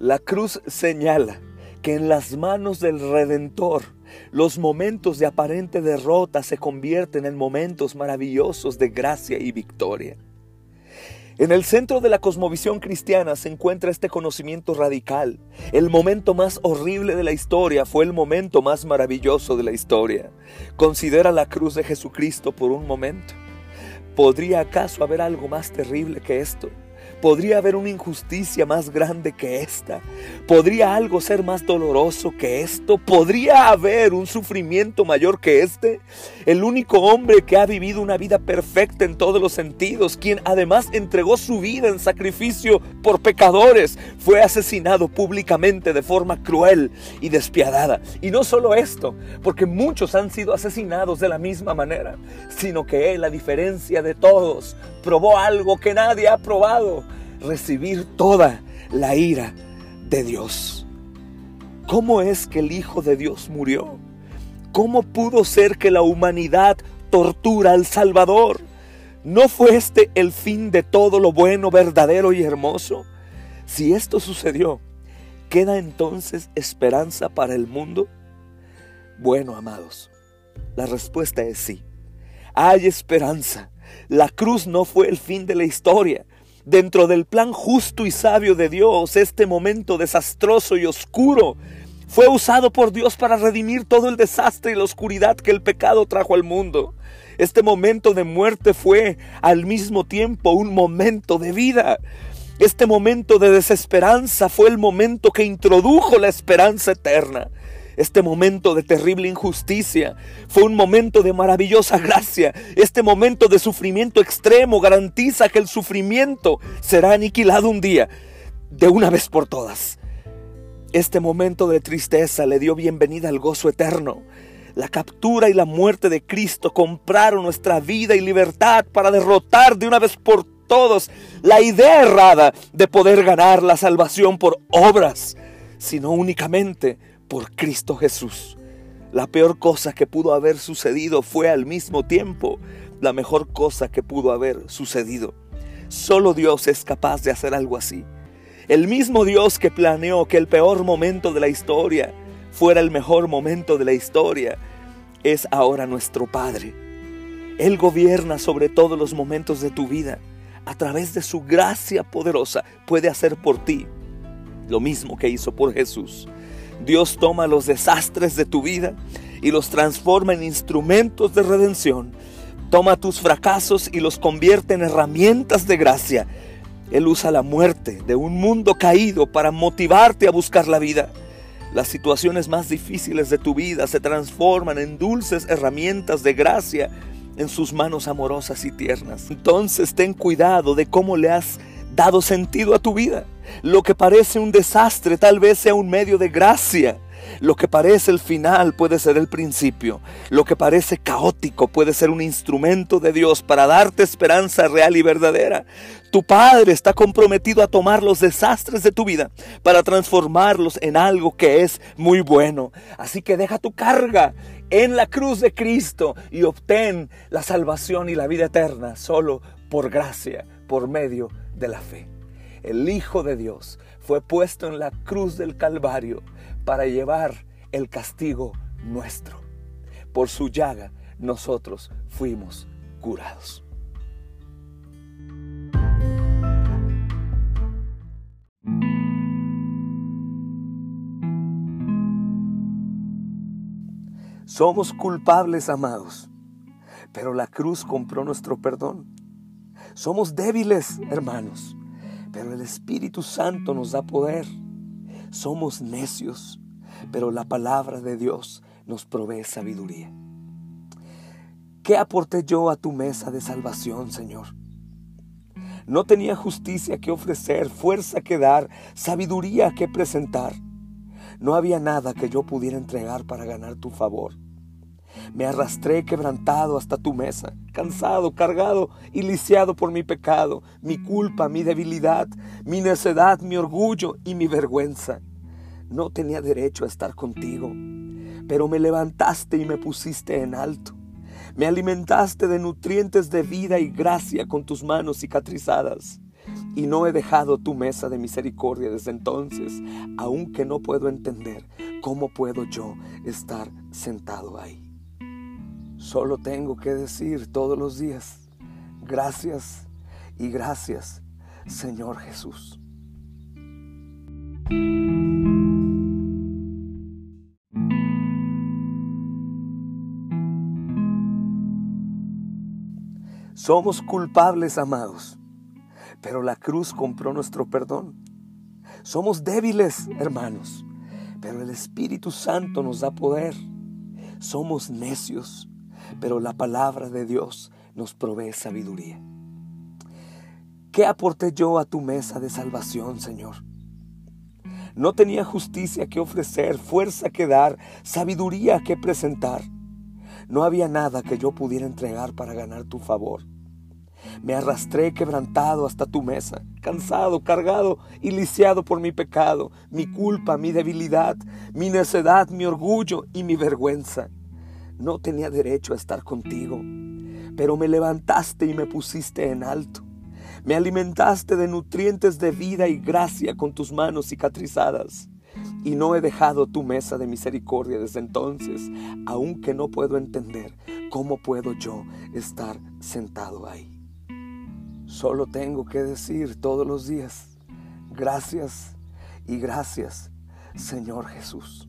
La cruz señala que en las manos del Redentor los momentos de aparente derrota se convierten en momentos maravillosos de gracia y victoria. En el centro de la cosmovisión cristiana se encuentra este conocimiento radical. El momento más horrible de la historia fue el momento más maravilloso de la historia. Considera la cruz de Jesucristo por un momento. ¿Podría acaso haber algo más terrible que esto? ¿Podría haber una injusticia más grande que esta? ¿Podría algo ser más doloroso que esto? ¿Podría haber un sufrimiento mayor que este? El único hombre que ha vivido una vida perfecta en todos los sentidos, quien además entregó su vida en sacrificio por pecadores, fue asesinado públicamente de forma cruel y despiadada. Y no solo esto, porque muchos han sido asesinados de la misma manera, sino que él, a diferencia de todos, probó algo que nadie ha probado recibir toda la ira de Dios. ¿Cómo es que el Hijo de Dios murió? ¿Cómo pudo ser que la humanidad tortura al Salvador? ¿No fue este el fin de todo lo bueno, verdadero y hermoso? Si esto sucedió, ¿queda entonces esperanza para el mundo? Bueno, amados, la respuesta es sí. Hay esperanza. La cruz no fue el fin de la historia. Dentro del plan justo y sabio de Dios, este momento desastroso y oscuro fue usado por Dios para redimir todo el desastre y la oscuridad que el pecado trajo al mundo. Este momento de muerte fue al mismo tiempo un momento de vida. Este momento de desesperanza fue el momento que introdujo la esperanza eterna. Este momento de terrible injusticia fue un momento de maravillosa gracia. Este momento de sufrimiento extremo garantiza que el sufrimiento será aniquilado un día, de una vez por todas. Este momento de tristeza le dio bienvenida al gozo eterno. La captura y la muerte de Cristo compraron nuestra vida y libertad para derrotar de una vez por todas la idea errada de poder ganar la salvación por obras, sino únicamente por Cristo Jesús. La peor cosa que pudo haber sucedido fue al mismo tiempo la mejor cosa que pudo haber sucedido. Solo Dios es capaz de hacer algo así. El mismo Dios que planeó que el peor momento de la historia fuera el mejor momento de la historia, es ahora nuestro Padre. Él gobierna sobre todos los momentos de tu vida. A través de su gracia poderosa puede hacer por ti lo mismo que hizo por Jesús. Dios toma los desastres de tu vida y los transforma en instrumentos de redención. Toma tus fracasos y los convierte en herramientas de gracia. Él usa la muerte de un mundo caído para motivarte a buscar la vida. Las situaciones más difíciles de tu vida se transforman en dulces herramientas de gracia en sus manos amorosas y tiernas. Entonces ten cuidado de cómo le has dado sentido a tu vida. Lo que parece un desastre tal vez sea un medio de gracia. Lo que parece el final puede ser el principio. Lo que parece caótico puede ser un instrumento de Dios para darte esperanza real y verdadera. Tu Padre está comprometido a tomar los desastres de tu vida para transformarlos en algo que es muy bueno. Así que deja tu carga en la cruz de Cristo y obtén la salvación y la vida eterna solo por gracia, por medio de la fe el Hijo de Dios, fue puesto en la cruz del Calvario para llevar el castigo nuestro. Por su llaga nosotros fuimos curados. Somos culpables, amados, pero la cruz compró nuestro perdón. Somos débiles, hermanos, pero el Espíritu Santo nos da poder. Somos necios, pero la palabra de Dios nos provee sabiduría. ¿Qué aporté yo a tu mesa de salvación, Señor? No tenía justicia que ofrecer, fuerza que dar, sabiduría que presentar. No había nada que yo pudiera entregar para ganar tu favor. Me arrastré quebrantado hasta tu mesa, cansado, cargado y lisiado por mi pecado, mi culpa, mi debilidad, mi necedad, mi orgullo y mi vergüenza. No tenía derecho a estar contigo, pero me levantaste y me pusiste en alto. Me alimentaste de nutrientes de vida y gracia con tus manos cicatrizadas. y no he dejado tu mesa de misericordia desde entonces, aunque no puedo entender cómo puedo yo estar sentado ahí. Solo tengo que decir todos los días, gracias y gracias, Señor Jesús. Somos culpables, amados, pero la cruz compró nuestro perdón. Somos débiles, hermanos, pero el Espíritu Santo nos da poder. Somos necios, pero la palabra de Dios nos provee sabiduría. ¿Qué aporté yo a tu mesa de salvación, Señor? No tenía justicia que ofrecer, fuerza que dar, sabiduría que presentar. No había nada que yo pudiera entregar para ganar tu favor. Me arrastré quebrantado hasta tu mesa, cansado, cargado y lisiado por mi pecado, mi culpa, mi debilidad, mi necedad, mi orgullo y mi vergüenza. No tenía derecho a estar contigo, pero me levantaste y me pusiste en alto. Me alimentaste de nutrientes de vida y gracia con tus manos cicatrizadas. Y no he dejado tu mesa de misericordia desde entonces, aunque no puedo entender cómo puedo yo estar sentado ahí. Solo tengo que decir todos los días, gracias y gracias, Señor Jesús.